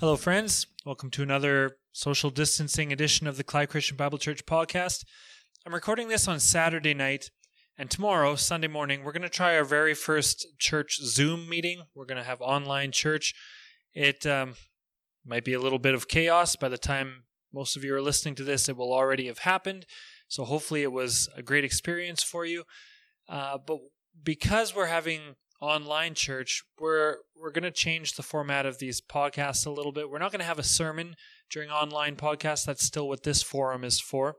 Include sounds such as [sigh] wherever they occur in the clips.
Hello, friends. Welcome to another social distancing edition of the Clyde Christian Bible Church podcast. I'm recording this on Saturday night, and tomorrow, Sunday morning, we're going to try our very first church Zoom meeting. We're going to have online church. It um, might be a little bit of chaos. By the time most of you are listening to this, it will already have happened. So hopefully, it was a great experience for you. Uh, but because we're having online church, we're we're going to change the format of these podcasts a little bit. We're not going to have a sermon during online podcasts. That's still what this forum is for.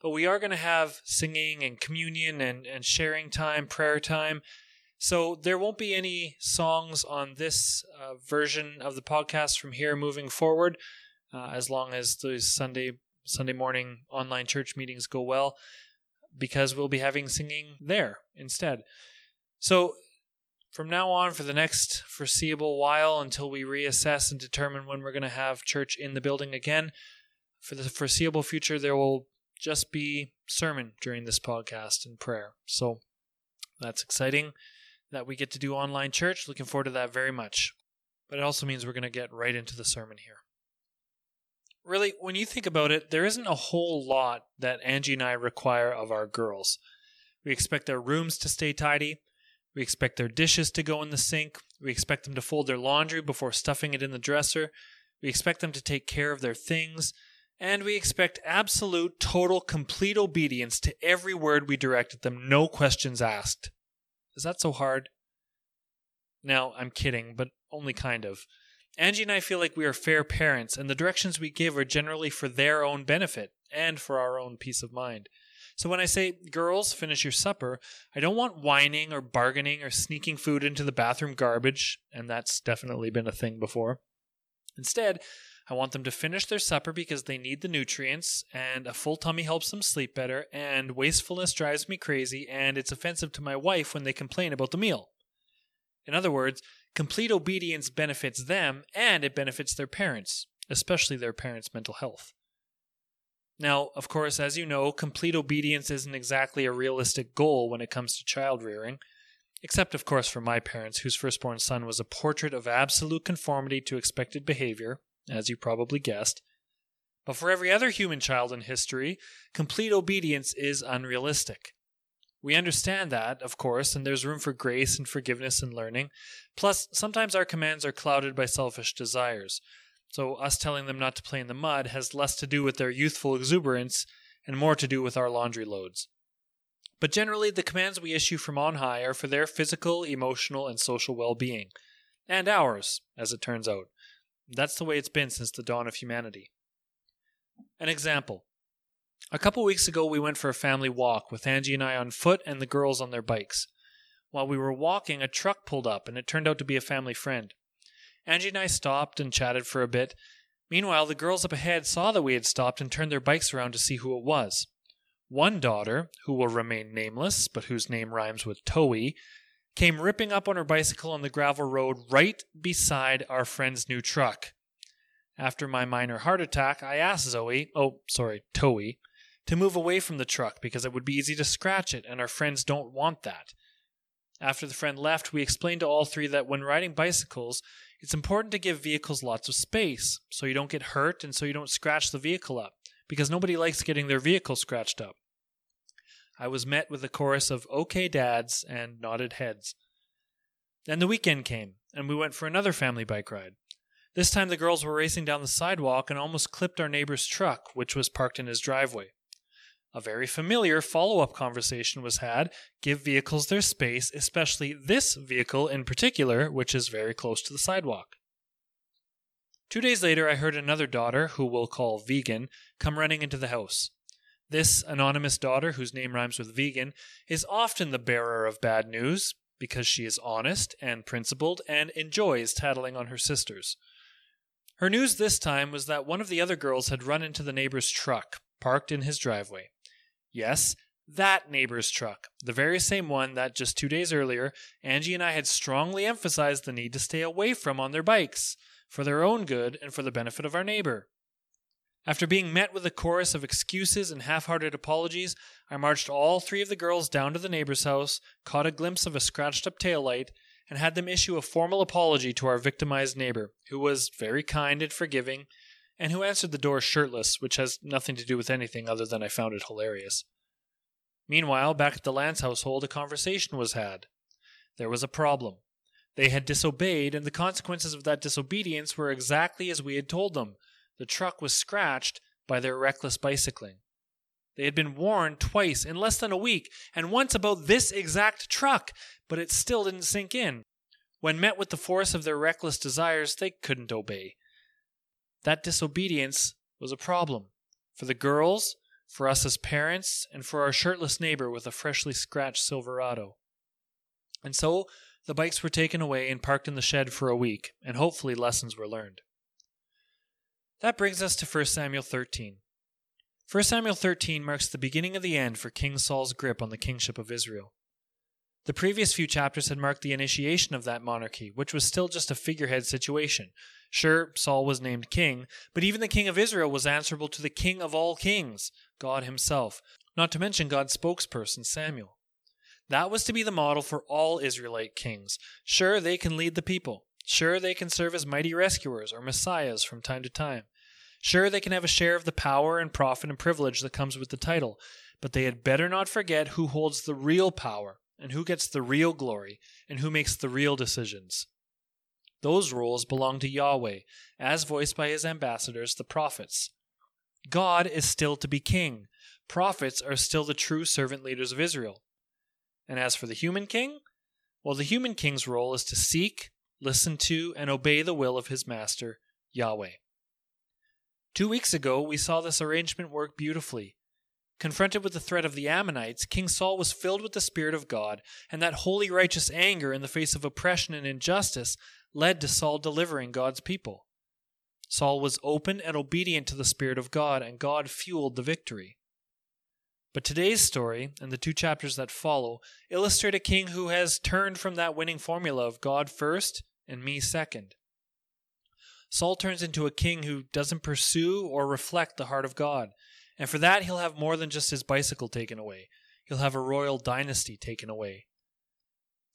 But we are going to have singing and communion and, and sharing time, prayer time. So there won't be any songs on this uh, version of the podcast from here moving forward, uh, as long as those Sunday Sunday morning online church meetings go well, because we'll be having singing there instead. So from now on for the next foreseeable while until we reassess and determine when we're going to have church in the building again. For the foreseeable future, there will just be sermon during this podcast and prayer. So that's exciting that we get to do online church. Looking forward to that very much. But it also means we're going to get right into the sermon here. Really, when you think about it, there isn't a whole lot that Angie and I require of our girls. We expect their rooms to stay tidy. We expect their dishes to go in the sink. We expect them to fold their laundry before stuffing it in the dresser. We expect them to take care of their things. And we expect absolute, total, complete obedience to every word we direct at them, no questions asked. Is that so hard? Now, I'm kidding, but only kind of. Angie and I feel like we are fair parents, and the directions we give are generally for their own benefit and for our own peace of mind. So when I say, girls, finish your supper, I don't want whining or bargaining or sneaking food into the bathroom garbage, and that's definitely been a thing before. Instead, I want them to finish their supper because they need the nutrients, and a full tummy helps them sleep better, and wastefulness drives me crazy, and it's offensive to my wife when they complain about the meal. In other words, complete obedience benefits them and it benefits their parents, especially their parents' mental health. Now, of course, as you know, complete obedience isn't exactly a realistic goal when it comes to child rearing, except, of course, for my parents, whose firstborn son was a portrait of absolute conformity to expected behavior, as you probably guessed. But for every other human child in history, complete obedience is unrealistic. We understand that, of course, and there's room for grace and forgiveness and learning. Plus, sometimes our commands are clouded by selfish desires. So, us telling them not to play in the mud has less to do with their youthful exuberance and more to do with our laundry loads. But generally, the commands we issue from on high are for their physical, emotional, and social well being. And ours, as it turns out. That's the way it's been since the dawn of humanity. An example. A couple weeks ago, we went for a family walk with Angie and I on foot and the girls on their bikes. While we were walking, a truck pulled up, and it turned out to be a family friend. Angie and I stopped and chatted for a bit. Meanwhile, the girls up ahead saw that we had stopped and turned their bikes around to see who it was. One daughter, who will remain nameless, but whose name rhymes with Toey, came ripping up on her bicycle on the gravel road right beside our friend's new truck. After my minor heart attack, I asked Zoe, oh, sorry, Toey, to move away from the truck because it would be easy to scratch it, and our friends don't want that. After the friend left, we explained to all three that when riding bicycles, it's important to give vehicles lots of space so you don't get hurt and so you don't scratch the vehicle up, because nobody likes getting their vehicle scratched up. I was met with a chorus of okay dads and nodded heads. Then the weekend came, and we went for another family bike ride. This time the girls were racing down the sidewalk and almost clipped our neighbor's truck, which was parked in his driveway. A very familiar follow up conversation was had give vehicles their space, especially this vehicle in particular, which is very close to the sidewalk. Two days later, I heard another daughter, who we'll call Vegan, come running into the house. This anonymous daughter, whose name rhymes with vegan, is often the bearer of bad news because she is honest and principled and enjoys tattling on her sisters. Her news this time was that one of the other girls had run into the neighbor's truck, parked in his driveway. Yes, that neighbor's truck, the very same one that just two days earlier, Angie and I had strongly emphasized the need to stay away from on their bikes, for their own good and for the benefit of our neighbor. After being met with a chorus of excuses and half hearted apologies, I marched all three of the girls down to the neighbor's house, caught a glimpse of a scratched up tail light, and had them issue a formal apology to our victimized neighbor, who was very kind and forgiving, and who answered the door shirtless, which has nothing to do with anything other than I found it hilarious. Meanwhile, back at the Lance household, a conversation was had. There was a problem. They had disobeyed, and the consequences of that disobedience were exactly as we had told them. The truck was scratched by their reckless bicycling. They had been warned twice in less than a week, and once about this exact truck, but it still didn't sink in. When met with the force of their reckless desires, they couldn't obey. That disobedience was a problem for the girls, for us as parents, and for our shirtless neighbor with a freshly scratched Silverado. And so the bikes were taken away and parked in the shed for a week, and hopefully lessons were learned. That brings us to 1 Samuel 13. 1 Samuel 13 marks the beginning of the end for King Saul's grip on the kingship of Israel. The previous few chapters had marked the initiation of that monarchy, which was still just a figurehead situation. Sure, Saul was named king, but even the king of Israel was answerable to the king of all kings, God himself, not to mention God's spokesperson, Samuel. That was to be the model for all Israelite kings. Sure, they can lead the people. Sure, they can serve as mighty rescuers or messiahs from time to time. Sure, they can have a share of the power and profit and privilege that comes with the title, but they had better not forget who holds the real power and who gets the real glory and who makes the real decisions. Those roles belong to Yahweh, as voiced by his ambassadors, the prophets. God is still to be king. Prophets are still the true servant leaders of Israel. And as for the human king, well, the human king's role is to seek, listen to, and obey the will of his master, Yahweh. Two weeks ago, we saw this arrangement work beautifully. Confronted with the threat of the Ammonites, King Saul was filled with the Spirit of God, and that holy righteous anger in the face of oppression and injustice led to Saul delivering God's people. Saul was open and obedient to the Spirit of God, and God fueled the victory. But today's story and the two chapters that follow illustrate a king who has turned from that winning formula of God first and me second. Saul turns into a king who doesn't pursue or reflect the heart of God, and for that he'll have more than just his bicycle taken away. He'll have a royal dynasty taken away.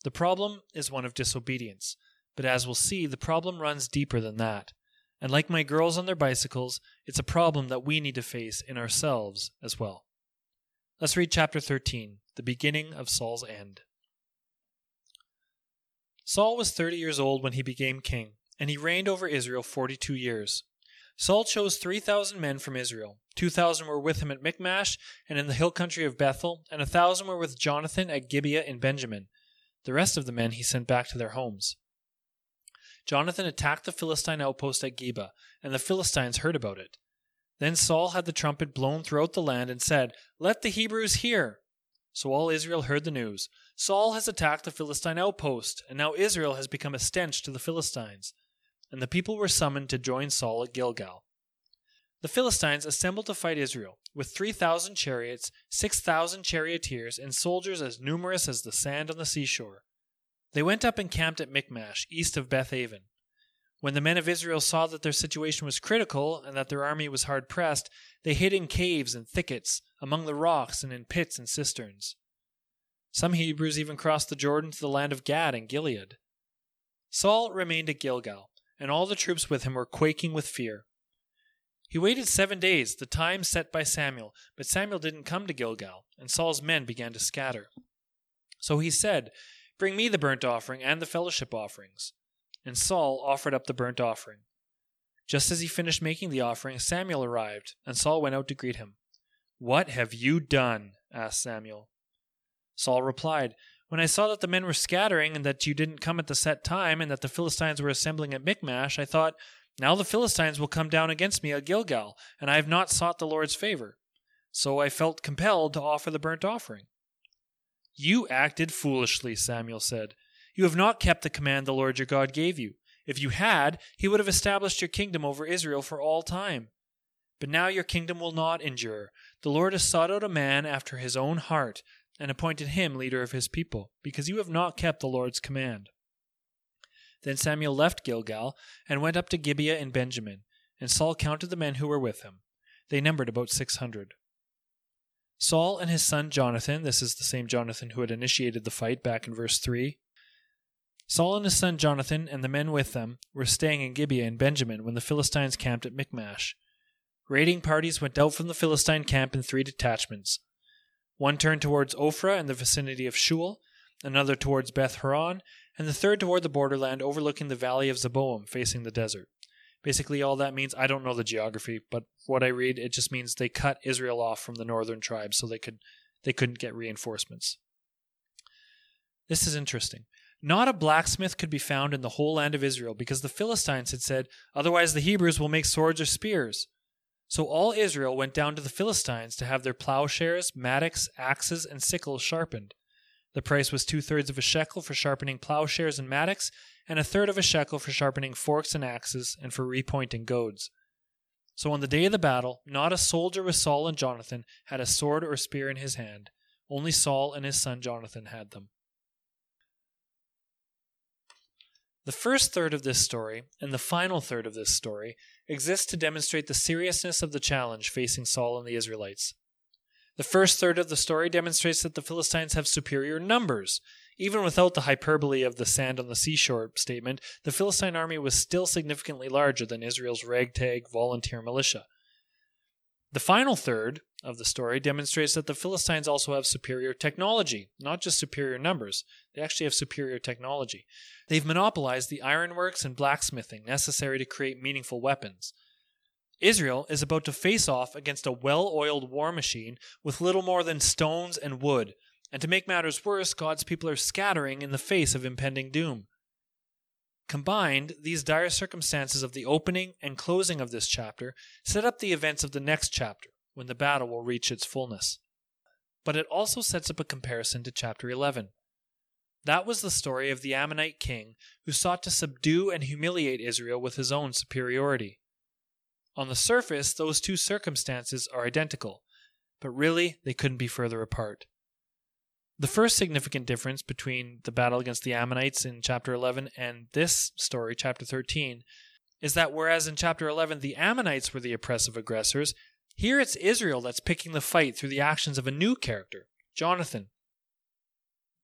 The problem is one of disobedience, but as we'll see, the problem runs deeper than that. And like my girls on their bicycles, it's a problem that we need to face in ourselves as well. Let's read chapter 13, the beginning of Saul's end. Saul was 30 years old when he became king, and he reigned over Israel 42 years. Saul chose 3,000 men from Israel. 2,000 were with him at Michmash and in the hill country of Bethel, and a 1,000 were with Jonathan at Gibeah in Benjamin. The rest of the men he sent back to their homes. Jonathan attacked the Philistine outpost at Geba, and the Philistines heard about it. Then Saul had the trumpet blown throughout the land and said, Let the Hebrews hear. So all Israel heard the news. Saul has attacked the Philistine outpost, and now Israel has become a stench to the Philistines. And the people were summoned to join Saul at Gilgal. The Philistines assembled to fight Israel, with 3,000 chariots, 6,000 charioteers, and soldiers as numerous as the sand on the seashore. They went up and camped at Michmash, east of Beth Aven. When the men of Israel saw that their situation was critical and that their army was hard pressed, they hid in caves and thickets, among the rocks, and in pits and cisterns. Some Hebrews even crossed the Jordan to the land of Gad and Gilead. Saul remained at Gilgal, and all the troops with him were quaking with fear. He waited seven days, the time set by Samuel, but Samuel didn't come to Gilgal, and Saul's men began to scatter. So he said, Bring me the burnt offering and the fellowship offerings. And Saul offered up the burnt offering. Just as he finished making the offering, Samuel arrived, and Saul went out to greet him. What have you done? asked Samuel. Saul replied, When I saw that the men were scattering, and that you didn't come at the set time, and that the Philistines were assembling at Michmash, I thought, Now the Philistines will come down against me at Gilgal, and I have not sought the Lord's favor. So I felt compelled to offer the burnt offering. You acted foolishly, Samuel said. You have not kept the command the Lord your God gave you. If you had, he would have established your kingdom over Israel for all time. But now your kingdom will not endure. The Lord has sought out a man after his own heart, and appointed him leader of his people, because you have not kept the Lord's command. Then Samuel left Gilgal, and went up to Gibeah in Benjamin, and Saul counted the men who were with him. They numbered about six hundred. Saul and his son Jonathan, this is the same Jonathan who had initiated the fight back in verse 3. Saul and his son Jonathan and the men with them were staying in Gibeah in Benjamin when the Philistines camped at Michmash. Raiding parties went out from the Philistine camp in three detachments. One turned towards Ophrah in the vicinity of Shual, another towards Beth Horon, and the third toward the borderland overlooking the valley of Zeboim facing the desert. Basically, all that means I don't know the geography, but what I read it just means they cut Israel off from the northern tribes so they could they couldn't get reinforcements. This is interesting. Not a blacksmith could be found in the whole land of Israel because the Philistines had said, Otherwise the Hebrews will make swords or spears. So all Israel went down to the Philistines to have their plowshares, mattocks, axes, and sickles sharpened. The price was two thirds of a shekel for sharpening plowshares and mattocks, and a third of a shekel for sharpening forks and axes, and for repointing goads. So on the day of the battle, not a soldier with Saul and Jonathan had a sword or spear in his hand. Only Saul and his son Jonathan had them. The first third of this story and the final third of this story exist to demonstrate the seriousness of the challenge facing Saul and the Israelites. The first third of the story demonstrates that the Philistines have superior numbers. Even without the hyperbole of the sand on the seashore statement, the Philistine army was still significantly larger than Israel's ragtag volunteer militia. The final third of the story demonstrates that the Philistines also have superior technology, not just superior numbers. They actually have superior technology. They've monopolized the ironworks and blacksmithing necessary to create meaningful weapons. Israel is about to face off against a well oiled war machine with little more than stones and wood, and to make matters worse, God's people are scattering in the face of impending doom. Combined, these dire circumstances of the opening and closing of this chapter set up the events of the next chapter, when the battle will reach its fullness. But it also sets up a comparison to chapter 11. That was the story of the Ammonite king who sought to subdue and humiliate Israel with his own superiority. On the surface, those two circumstances are identical, but really they couldn't be further apart. The first significant difference between the battle against the Ammonites in chapter 11 and this story, chapter 13, is that whereas in chapter 11 the Ammonites were the oppressive aggressors, here it's Israel that's picking the fight through the actions of a new character, Jonathan.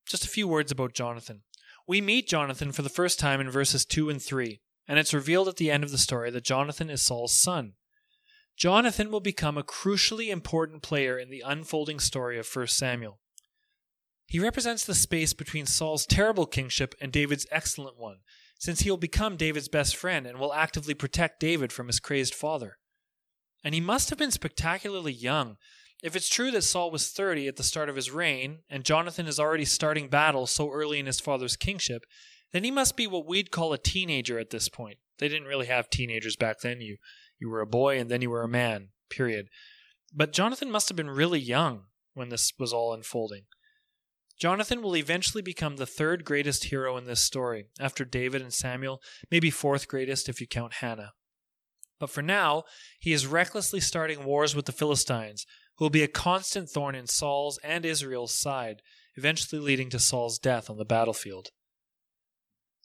Just a few words about Jonathan. We meet Jonathan for the first time in verses 2 and 3, and it's revealed at the end of the story that Jonathan is Saul's son. Jonathan will become a crucially important player in the unfolding story of 1 Samuel. He represents the space between Saul's terrible kingship and David's excellent one, since he will become David's best friend and will actively protect David from his crazed father. And he must have been spectacularly young. If it's true that Saul was 30 at the start of his reign, and Jonathan is already starting battle so early in his father's kingship, then he must be what we'd call a teenager at this point. They didn't really have teenagers back then. You you were a boy and then you were a man. Period. But Jonathan must have been really young when this was all unfolding. Jonathan will eventually become the third greatest hero in this story, after David and Samuel, maybe fourth greatest if you count Hannah. But for now, he is recklessly starting wars with the Philistines, who will be a constant thorn in Saul's and Israel's side, eventually leading to Saul's death on the battlefield.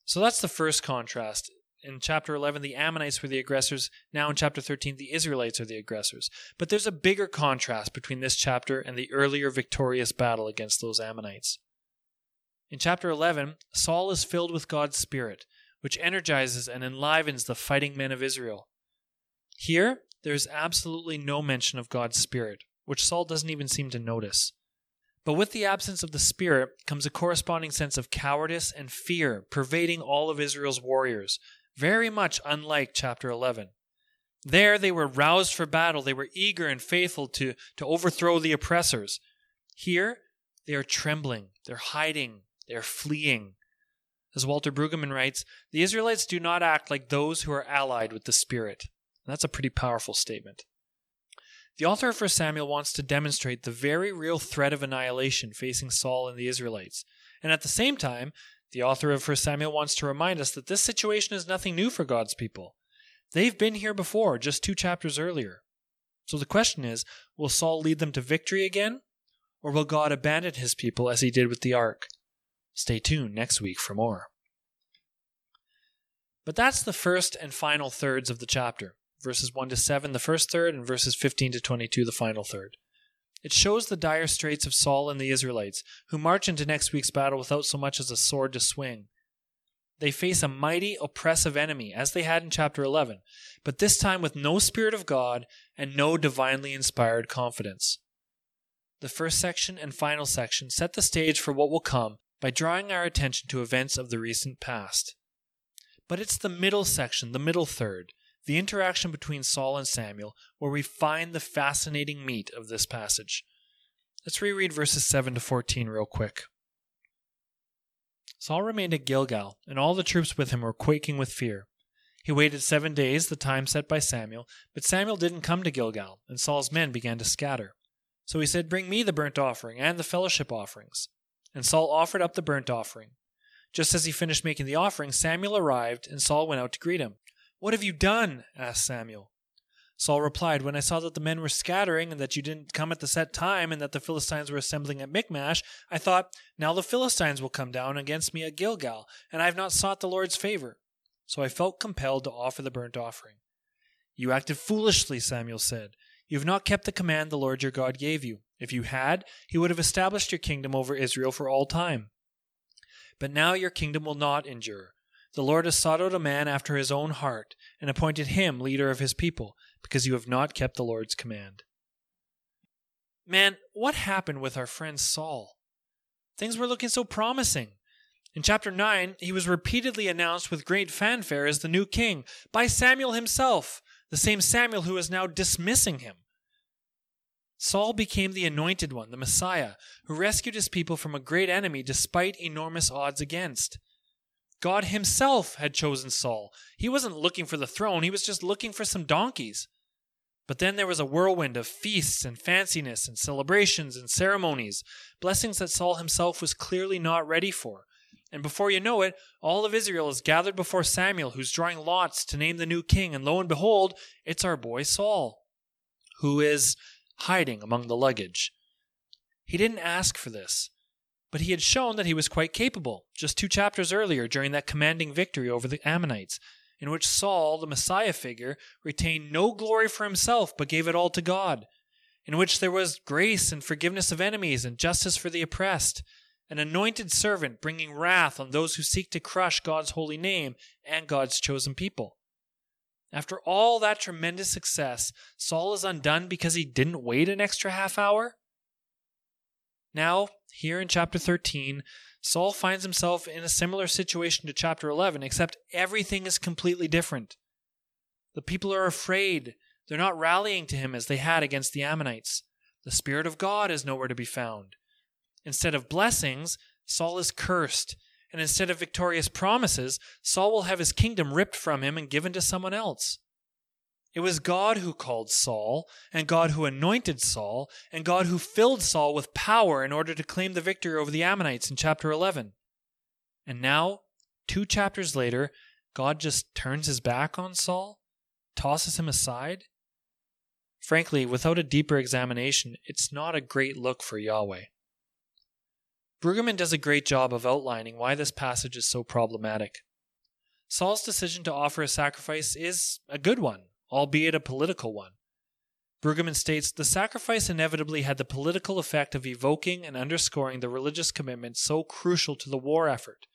So that's the first contrast. In chapter 11, the Ammonites were the aggressors. Now in chapter 13, the Israelites are the aggressors. But there's a bigger contrast between this chapter and the earlier victorious battle against those Ammonites. In chapter 11, Saul is filled with God's Spirit, which energizes and enlivens the fighting men of Israel. Here, there is absolutely no mention of God's Spirit, which Saul doesn't even seem to notice. But with the absence of the Spirit comes a corresponding sense of cowardice and fear pervading all of Israel's warriors, very much unlike chapter 11. There they were roused for battle, they were eager and faithful to, to overthrow the oppressors. Here, they are trembling, they're hiding, they're fleeing. As Walter Brueggemann writes, the Israelites do not act like those who are allied with the Spirit. And that's a pretty powerful statement. The author of 1 Samuel wants to demonstrate the very real threat of annihilation facing Saul and the Israelites. And at the same time, the author of 1 Samuel wants to remind us that this situation is nothing new for God's people. They've been here before, just two chapters earlier. So the question is will Saul lead them to victory again? Or will God abandon his people as he did with the ark? Stay tuned next week for more. But that's the first and final thirds of the chapter verses 1 to 7, the first third, and verses 15 to 22, the final third. It shows the dire straits of Saul and the Israelites, who march into next week's battle without so much as a sword to swing. they face a mighty, oppressive enemy, as they had in chapter 11, but this time with no Spirit of God and no divinely inspired confidence. The first section and final section set the stage for what will come by drawing our attention to events of the recent past. But it's the middle section, the middle third, the interaction between Saul and Samuel, where we find the fascinating meat of this passage. Let's reread verses 7 to 14 real quick. Saul remained at Gilgal, and all the troops with him were quaking with fear. He waited seven days, the time set by Samuel, but Samuel didn't come to Gilgal, and Saul's men began to scatter. So he said, Bring me the burnt offering and the fellowship offerings. And Saul offered up the burnt offering. Just as he finished making the offering, Samuel arrived, and Saul went out to greet him. What have you done? asked Samuel. Saul replied, When I saw that the men were scattering, and that you didn't come at the set time, and that the Philistines were assembling at Michmash, I thought, Now the Philistines will come down against me at Gilgal, and I have not sought the Lord's favor. So I felt compelled to offer the burnt offering. You acted foolishly, Samuel said. You have not kept the command the Lord your God gave you. If you had, he would have established your kingdom over Israel for all time. But now your kingdom will not endure. The Lord has sought out a man after his own heart, and appointed him leader of his people, because you have not kept the Lord's command. Man, what happened with our friend Saul? Things were looking so promising. In chapter 9, he was repeatedly announced with great fanfare as the new king by Samuel himself, the same Samuel who is now dismissing him. Saul became the anointed one, the Messiah, who rescued his people from a great enemy despite enormous odds against. God himself had chosen Saul. He wasn't looking for the throne, he was just looking for some donkeys. But then there was a whirlwind of feasts and fanciness and celebrations and ceremonies, blessings that Saul himself was clearly not ready for. And before you know it, all of Israel is gathered before Samuel, who's drawing lots to name the new king. And lo and behold, it's our boy Saul, who is hiding among the luggage. He didn't ask for this but he had shown that he was quite capable, just two chapters earlier during that commanding victory over the Ammonites, in which Saul, the Messiah figure, retained no glory for himself but gave it all to God, in which there was grace and forgiveness of enemies and justice for the oppressed, an anointed servant bringing wrath on those who seek to crush God's holy name and God's chosen people. After all that tremendous success, Saul is undone because he didn't wait an extra half hour? Now, here in chapter 13, Saul finds himself in a similar situation to chapter 11, except everything is completely different. The people are afraid. They're not rallying to him as they had against the Ammonites. The Spirit of God is nowhere to be found. Instead of blessings, Saul is cursed. And instead of victorious promises, Saul will have his kingdom ripped from him and given to someone else. It was God who called Saul, and God who anointed Saul, and God who filled Saul with power in order to claim the victory over the Ammonites in chapter 11. And now, two chapters later, God just turns his back on Saul, tosses him aside. Frankly, without a deeper examination, it's not a great look for Yahweh. Brueggemann does a great job of outlining why this passage is so problematic. Saul's decision to offer a sacrifice is a good one, albeit a political one. Brueggemann states the sacrifice inevitably had the political effect of evoking and underscoring the religious commitment so crucial to the war effort.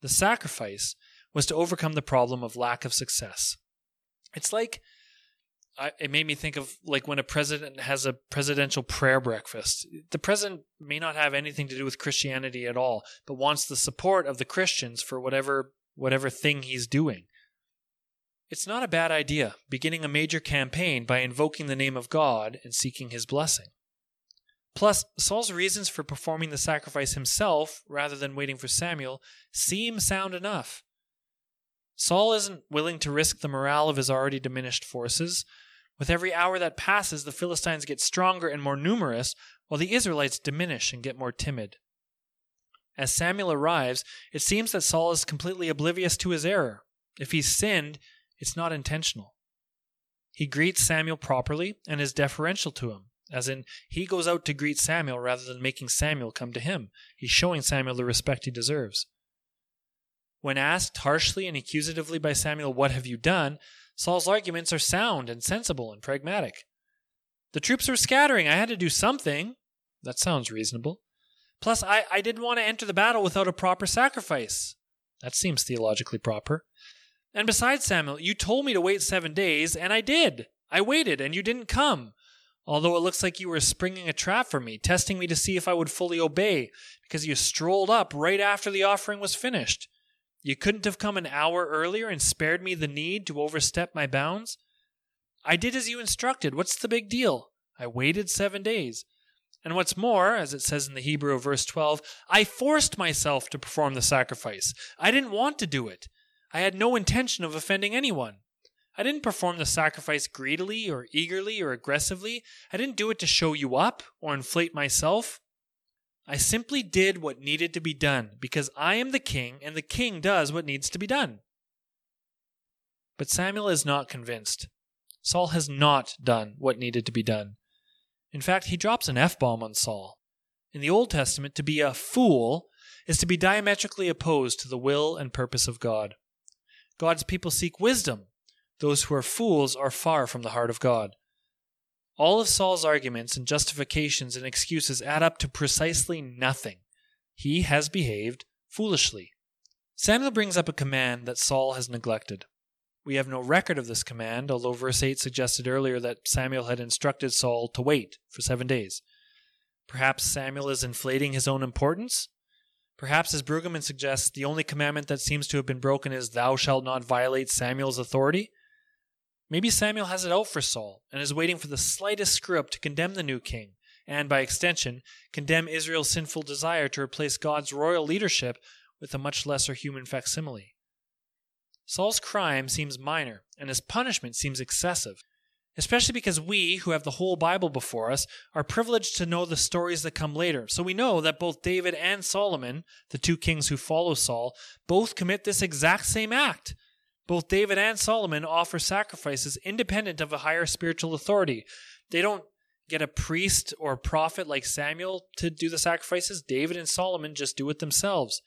The sacrifice was to overcome the problem of lack of success. It's like I, it made me think of like when a president has a presidential prayer breakfast. The president may not have anything to do with Christianity at all, but wants the support of the Christians for whatever whatever thing he's doing. It's not a bad idea beginning a major campaign by invoking the name of God and seeking his blessing. Plus, Saul's reasons for performing the sacrifice himself rather than waiting for Samuel seem sound enough. Saul isn't willing to risk the morale of his already diminished forces. With every hour that passes, the Philistines get stronger and more numerous, while the Israelites diminish and get more timid. As Samuel arrives, it seems that Saul is completely oblivious to his error. If he's sinned, it's not intentional. He greets Samuel properly and is deferential to him, as in, he goes out to greet Samuel rather than making Samuel come to him. He's showing Samuel the respect he deserves. When asked harshly and accusatively by Samuel, What have you done? Saul's arguments are sound and sensible and pragmatic. The troops were scattering. I had to do something. That sounds reasonable. Plus, I, I didn't want to enter the battle without a proper sacrifice. That seems theologically proper. And besides, Samuel, you told me to wait seven days, and I did. I waited, and you didn't come. Although it looks like you were springing a trap for me, testing me to see if I would fully obey, because you strolled up right after the offering was finished. You couldn't have come an hour earlier and spared me the need to overstep my bounds? I did as you instructed. What's the big deal? I waited seven days. And what's more, as it says in the Hebrew verse 12, I forced myself to perform the sacrifice. I didn't want to do it. I had no intention of offending anyone. I didn't perform the sacrifice greedily or eagerly or aggressively. I didn't do it to show you up or inflate myself. I simply did what needed to be done because I am the king and the king does what needs to be done. But Samuel is not convinced. Saul has not done what needed to be done. In fact, he drops an F bomb on Saul. In the Old Testament, to be a fool is to be diametrically opposed to the will and purpose of God. God's people seek wisdom. Those who are fools are far from the heart of God. All of Saul's arguments and justifications and excuses add up to precisely nothing. He has behaved foolishly. Samuel brings up a command that Saul has neglected. We have no record of this command, although verse 8 suggested earlier that Samuel had instructed Saul to wait for seven days. Perhaps Samuel is inflating his own importance? Perhaps, as Brueggemann suggests, the only commandment that seems to have been broken is, Thou shalt not violate Samuel's authority? Maybe Samuel has it out for Saul and is waiting for the slightest screw up to condemn the new king, and by extension, condemn Israel's sinful desire to replace God's royal leadership with a much lesser human facsimile. Saul's crime seems minor, and his punishment seems excessive, especially because we, who have the whole Bible before us, are privileged to know the stories that come later. So we know that both David and Solomon, the two kings who follow Saul, both commit this exact same act both David and Solomon offer sacrifices independent of a higher spiritual authority. They don't get a priest or a prophet like Samuel to do the sacrifices. David and Solomon just do it themselves.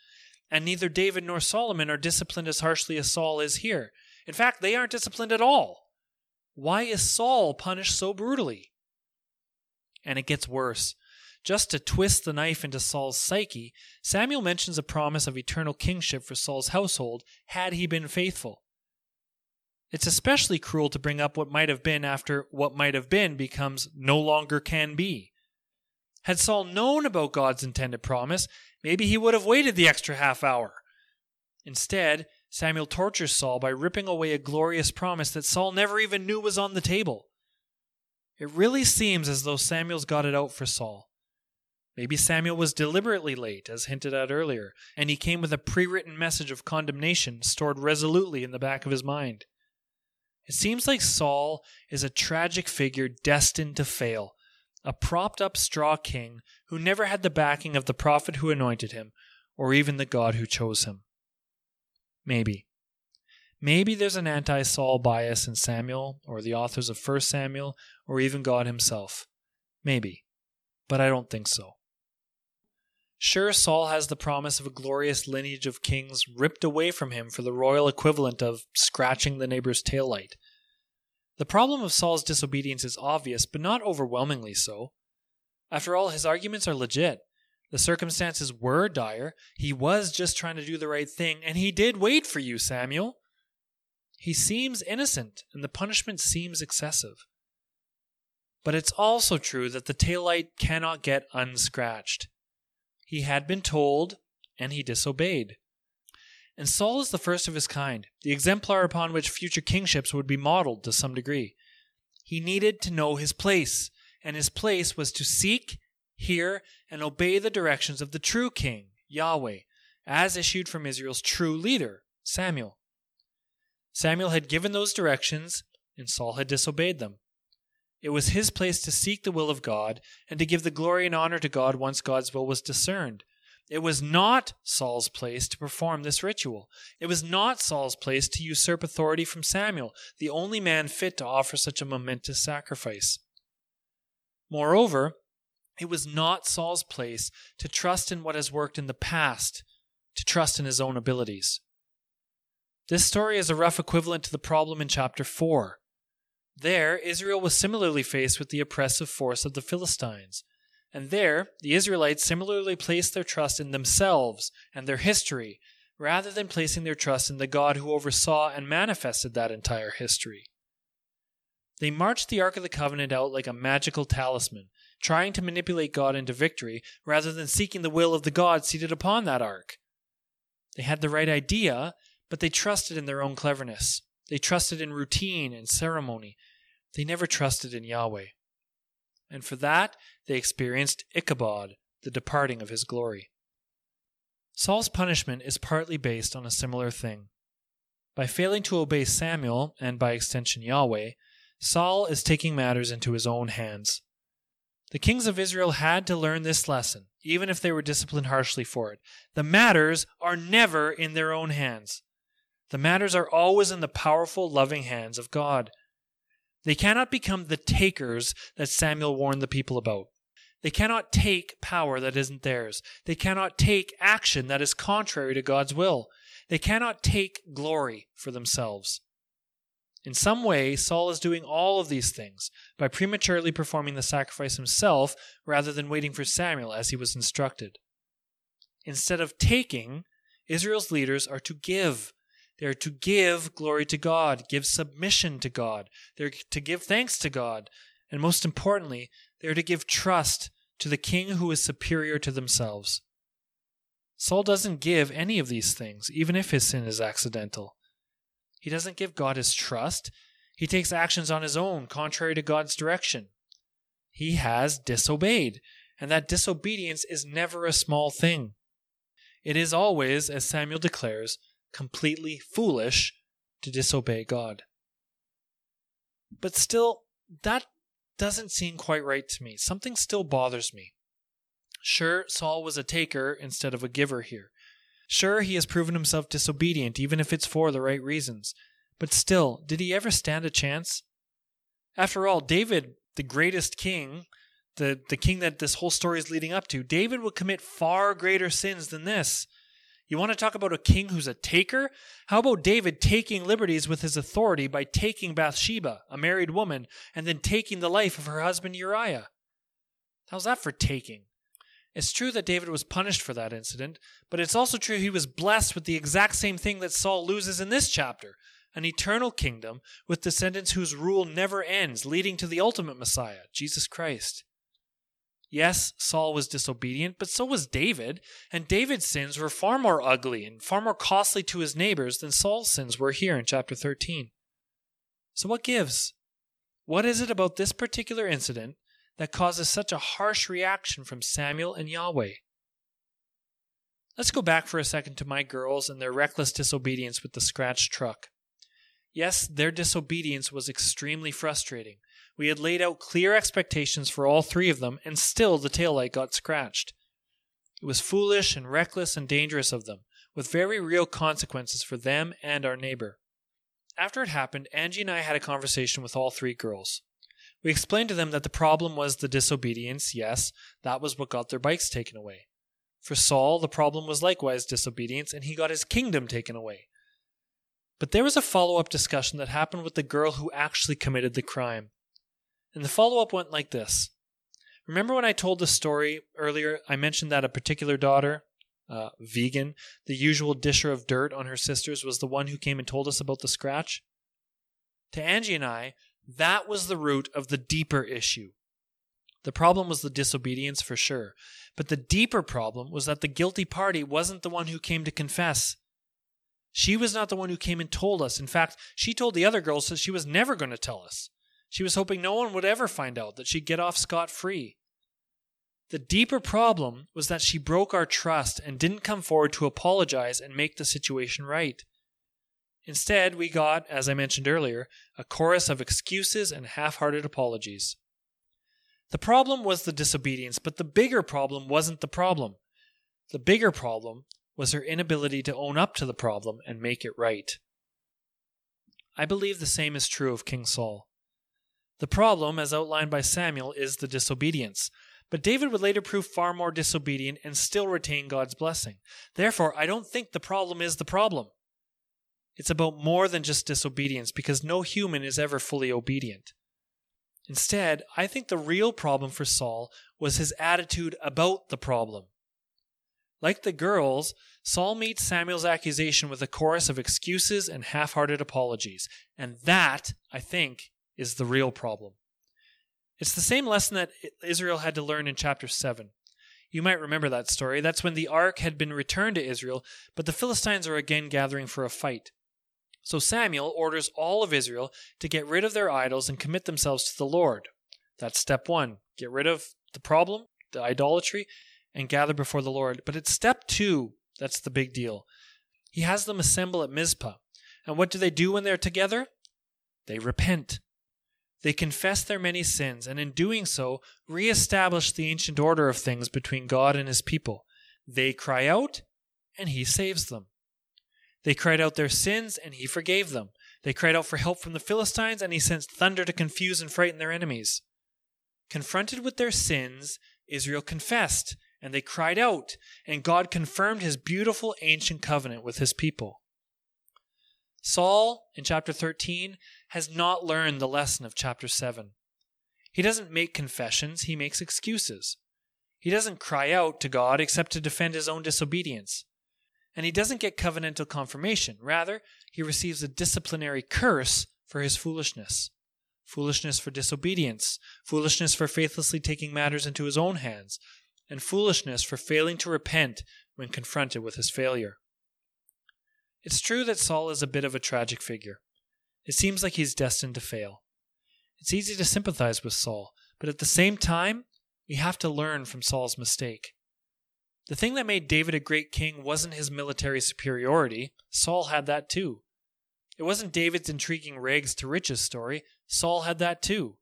And neither David nor Solomon are disciplined as harshly as Saul is here. In fact, they aren't disciplined at all. Why is Saul punished so brutally? And it gets worse. Just to twist the knife into Saul's psyche, Samuel mentions a promise of eternal kingship for Saul's household had he been faithful. It's especially cruel to bring up what might have been after what might have been becomes no longer can be. Had Saul known about God's intended promise, maybe he would have waited the extra half hour. Instead, Samuel tortures Saul by ripping away a glorious promise that Saul never even knew was on the table. It really seems as though Samuel's got it out for Saul. Maybe Samuel was deliberately late, as hinted at earlier, and he came with a pre written message of condemnation stored resolutely in the back of his mind. It seems like Saul is a tragic figure destined to fail, a propped up straw king who never had the backing of the prophet who anointed him, or even the God who chose him. Maybe. Maybe there's an anti Saul bias in Samuel, or the authors of 1 Samuel, or even God himself. Maybe. But I don't think so. Sure, Saul has the promise of a glorious lineage of kings ripped away from him for the royal equivalent of scratching the neighbor's tail light. The problem of Saul's disobedience is obvious, but not overwhelmingly so. After all, his arguments are legit. The circumstances were dire. He was just trying to do the right thing, and he did wait for you, Samuel. He seems innocent, and the punishment seems excessive. But it's also true that the tail light cannot get unscratched. He had been told, and he disobeyed. And Saul is the first of his kind, the exemplar upon which future kingships would be modeled to some degree. He needed to know his place, and his place was to seek, hear, and obey the directions of the true king, Yahweh, as issued from Israel's true leader, Samuel. Samuel had given those directions, and Saul had disobeyed them. It was his place to seek the will of God and to give the glory and honor to God once God's will was discerned. It was not Saul's place to perform this ritual. It was not Saul's place to usurp authority from Samuel, the only man fit to offer such a momentous sacrifice. Moreover, it was not Saul's place to trust in what has worked in the past, to trust in his own abilities. This story is a rough equivalent to the problem in chapter 4. There, Israel was similarly faced with the oppressive force of the Philistines. And there, the Israelites similarly placed their trust in themselves and their history rather than placing their trust in the God who oversaw and manifested that entire history. They marched the Ark of the Covenant out like a magical talisman, trying to manipulate God into victory rather than seeking the will of the God seated upon that ark. They had the right idea, but they trusted in their own cleverness. They trusted in routine and ceremony. They never trusted in Yahweh. And for that, they experienced Ichabod, the departing of his glory. Saul's punishment is partly based on a similar thing. By failing to obey Samuel, and by extension Yahweh, Saul is taking matters into his own hands. The kings of Israel had to learn this lesson, even if they were disciplined harshly for it. The matters are never in their own hands. The matters are always in the powerful, loving hands of God. They cannot become the takers that Samuel warned the people about. They cannot take power that isn't theirs. They cannot take action that is contrary to God's will. They cannot take glory for themselves. In some way, Saul is doing all of these things by prematurely performing the sacrifice himself rather than waiting for Samuel as he was instructed. Instead of taking, Israel's leaders are to give. They are to give glory to God, give submission to God. They're to give thanks to God. And most importantly, they are to give trust to the king who is superior to themselves. Saul doesn't give any of these things, even if his sin is accidental. He doesn't give God his trust. He takes actions on his own, contrary to God's direction. He has disobeyed, and that disobedience is never a small thing. It is always, as Samuel declares, completely foolish to disobey God. But still, that doesn't seem quite right to me. Something still bothers me. Sure, Saul was a taker instead of a giver here. Sure, he has proven himself disobedient, even if it's for the right reasons. But still, did he ever stand a chance? After all, David, the greatest king, the, the king that this whole story is leading up to, David would commit far greater sins than this. You want to talk about a king who's a taker? How about David taking liberties with his authority by taking Bathsheba, a married woman, and then taking the life of her husband Uriah? How's that for taking? It's true that David was punished for that incident, but it's also true he was blessed with the exact same thing that Saul loses in this chapter an eternal kingdom with descendants whose rule never ends, leading to the ultimate Messiah, Jesus Christ. Yes, Saul was disobedient, but so was David, and David's sins were far more ugly and far more costly to his neighbors than Saul's sins were here in chapter 13. So, what gives? What is it about this particular incident that causes such a harsh reaction from Samuel and Yahweh. Let's go back for a second to my girls and their reckless disobedience with the scratched truck. Yes, their disobedience was extremely frustrating. We had laid out clear expectations for all three of them, and still the taillight got scratched. It was foolish and reckless and dangerous of them, with very real consequences for them and our neighbor. After it happened, Angie and I had a conversation with all three girls. We explained to them that the problem was the disobedience. Yes, that was what got their bikes taken away. For Saul, the problem was likewise disobedience, and he got his kingdom taken away. But there was a follow up discussion that happened with the girl who actually committed the crime. And the follow up went like this Remember when I told the story earlier? I mentioned that a particular daughter, uh, vegan, the usual disher of dirt on her sisters, was the one who came and told us about the scratch? To Angie and I, that was the root of the deeper issue. The problem was the disobedience for sure, but the deeper problem was that the guilty party wasn't the one who came to confess. She was not the one who came and told us. In fact, she told the other girls that she was never going to tell us. She was hoping no one would ever find out, that she'd get off scot free. The deeper problem was that she broke our trust and didn't come forward to apologize and make the situation right. Instead, we got, as I mentioned earlier, a chorus of excuses and half hearted apologies. The problem was the disobedience, but the bigger problem wasn't the problem. The bigger problem was her inability to own up to the problem and make it right. I believe the same is true of King Saul. The problem, as outlined by Samuel, is the disobedience. But David would later prove far more disobedient and still retain God's blessing. Therefore, I don't think the problem is the problem. It's about more than just disobedience because no human is ever fully obedient. Instead, I think the real problem for Saul was his attitude about the problem. Like the girls, Saul meets Samuel's accusation with a chorus of excuses and half hearted apologies. And that, I think, is the real problem. It's the same lesson that Israel had to learn in chapter 7. You might remember that story. That's when the ark had been returned to Israel, but the Philistines are again gathering for a fight. So Samuel orders all of Israel to get rid of their idols and commit themselves to the Lord. That's step one. Get rid of the problem, the idolatry, and gather before the Lord. But it's step two that's the big deal. He has them assemble at Mizpah. And what do they do when they're together? They repent. They confess their many sins, and in doing so, reestablish the ancient order of things between God and his people. They cry out, and he saves them. They cried out their sins, and he forgave them. They cried out for help from the Philistines, and he sent thunder to confuse and frighten their enemies. Confronted with their sins, Israel confessed, and they cried out, and God confirmed his beautiful ancient covenant with his people. Saul, in chapter 13, has not learned the lesson of chapter 7. He doesn't make confessions, he makes excuses. He doesn't cry out to God except to defend his own disobedience. And he doesn't get covenantal confirmation. Rather, he receives a disciplinary curse for his foolishness foolishness for disobedience, foolishness for faithlessly taking matters into his own hands, and foolishness for failing to repent when confronted with his failure. It's true that Saul is a bit of a tragic figure. It seems like he's destined to fail. It's easy to sympathize with Saul, but at the same time, we have to learn from Saul's mistake. The thing that made David a great king wasn't his military superiority, Saul had that too. It wasn't David's intriguing rags to riches story, Saul had that too.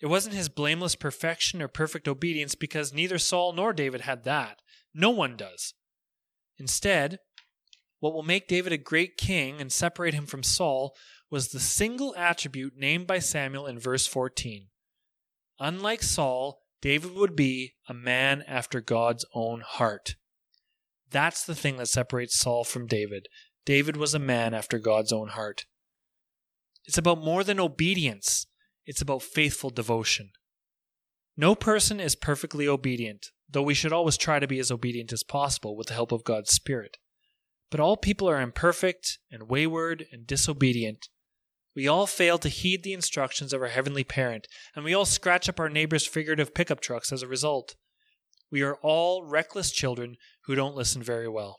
It wasn't his blameless perfection or perfect obedience because neither Saul nor David had that. No one does. Instead, what will make David a great king and separate him from Saul was the single attribute named by Samuel in verse 14. Unlike Saul, David would be a man after God's own heart. That's the thing that separates Saul from David. David was a man after God's own heart. It's about more than obedience, it's about faithful devotion. No person is perfectly obedient, though we should always try to be as obedient as possible with the help of God's Spirit. But all people are imperfect and wayward and disobedient, we all fail to heed the instructions of our Heavenly Parent, and we all scratch up our neighbor's figurative pickup trucks as a result. We are all reckless children who don't listen very well.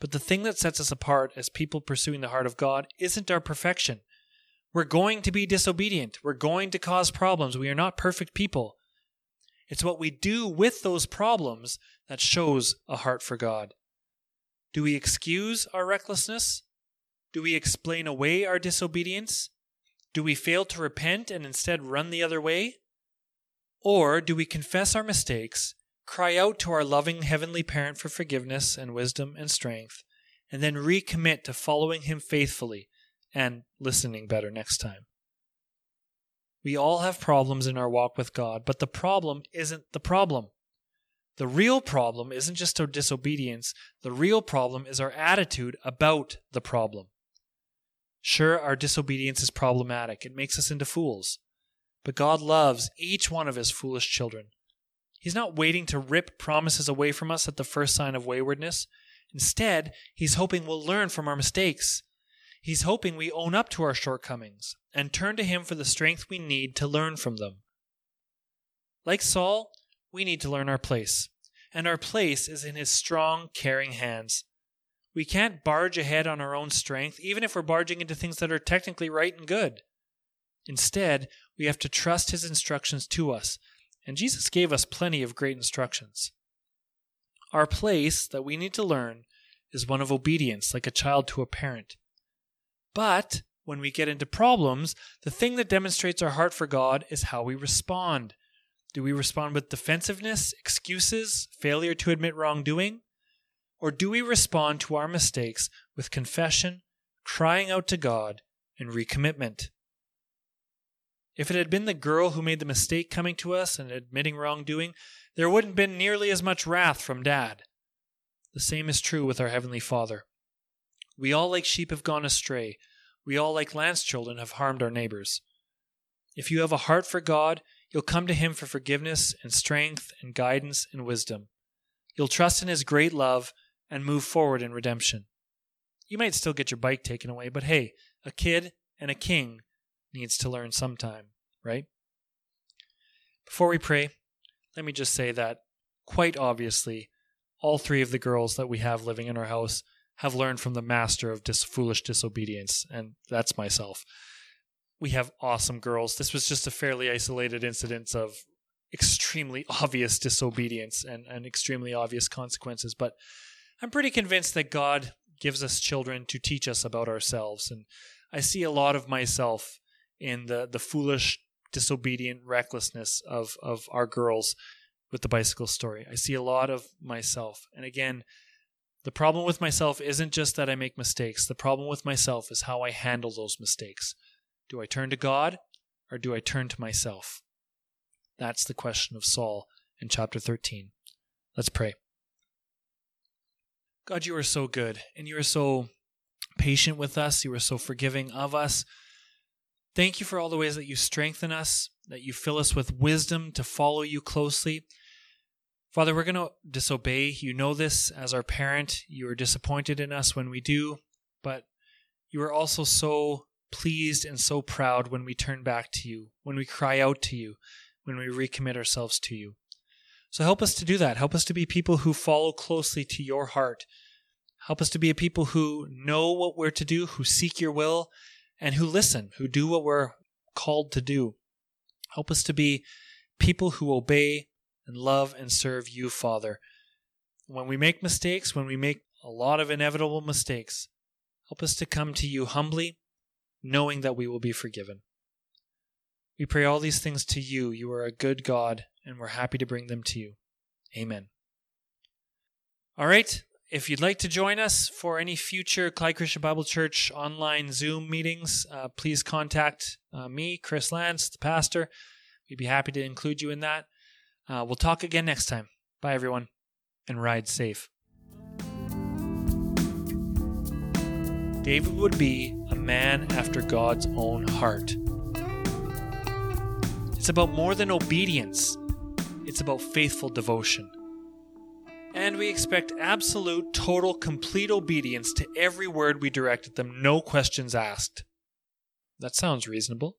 But the thing that sets us apart as people pursuing the heart of God isn't our perfection. We're going to be disobedient. We're going to cause problems. We are not perfect people. It's what we do with those problems that shows a heart for God. Do we excuse our recklessness? Do we explain away our disobedience? Do we fail to repent and instead run the other way? Or do we confess our mistakes, cry out to our loving Heavenly Parent for forgiveness and wisdom and strength, and then recommit to following Him faithfully and listening better next time? We all have problems in our walk with God, but the problem isn't the problem. The real problem isn't just our disobedience, the real problem is our attitude about the problem. Sure, our disobedience is problematic, it makes us into fools. But God loves each one of His foolish children. He's not waiting to rip promises away from us at the first sign of waywardness. Instead, He's hoping we'll learn from our mistakes. He's hoping we own up to our shortcomings and turn to Him for the strength we need to learn from them. Like Saul, we need to learn our place, and our place is in His strong, caring hands. We can't barge ahead on our own strength, even if we're barging into things that are technically right and good. Instead, we have to trust His instructions to us, and Jesus gave us plenty of great instructions. Our place that we need to learn is one of obedience, like a child to a parent. But when we get into problems, the thing that demonstrates our heart for God is how we respond. Do we respond with defensiveness, excuses, failure to admit wrongdoing? Or do we respond to our mistakes with confession, crying out to God, and recommitment? If it had been the girl who made the mistake coming to us and admitting wrongdoing, there wouldn't have been nearly as much wrath from Dad. The same is true with our Heavenly Father. We all, like sheep, have gone astray. We all, like Lance children, have harmed our neighbors. If you have a heart for God, you'll come to Him for forgiveness and strength and guidance and wisdom. You'll trust in His great love and move forward in redemption. You might still get your bike taken away, but hey, a kid and a king needs to learn sometime, right? Before we pray, let me just say that quite obviously, all three of the girls that we have living in our house have learned from the master of dis- foolish disobedience, and that's myself. We have awesome girls. This was just a fairly isolated incident of extremely [laughs] obvious disobedience and, and extremely obvious consequences, but I'm pretty convinced that God gives us children to teach us about ourselves. And I see a lot of myself in the, the foolish, disobedient recklessness of, of our girls with the bicycle story. I see a lot of myself. And again, the problem with myself isn't just that I make mistakes. The problem with myself is how I handle those mistakes. Do I turn to God or do I turn to myself? That's the question of Saul in chapter 13. Let's pray. God, you are so good and you are so patient with us. You are so forgiving of us. Thank you for all the ways that you strengthen us, that you fill us with wisdom to follow you closely. Father, we're going to disobey. You know this as our parent. You are disappointed in us when we do, but you are also so pleased and so proud when we turn back to you, when we cry out to you, when we recommit ourselves to you. So help us to do that. Help us to be people who follow closely to your heart. Help us to be a people who know what we're to do, who seek your will, and who listen, who do what we're called to do. Help us to be people who obey and love and serve you, Father. When we make mistakes, when we make a lot of inevitable mistakes, help us to come to you humbly, knowing that we will be forgiven. We pray all these things to you. You are a good God, and we're happy to bring them to you. Amen. All right. If you'd like to join us for any future Clyde Christian Bible Church online Zoom meetings, uh, please contact uh, me, Chris Lance, the pastor. We'd be happy to include you in that. Uh, we'll talk again next time. Bye, everyone, and ride safe. David would be a man after God's own heart. It's about more than obedience, it's about faithful devotion. And we expect absolute, total, complete obedience to every word we direct at them, no questions asked. That sounds reasonable.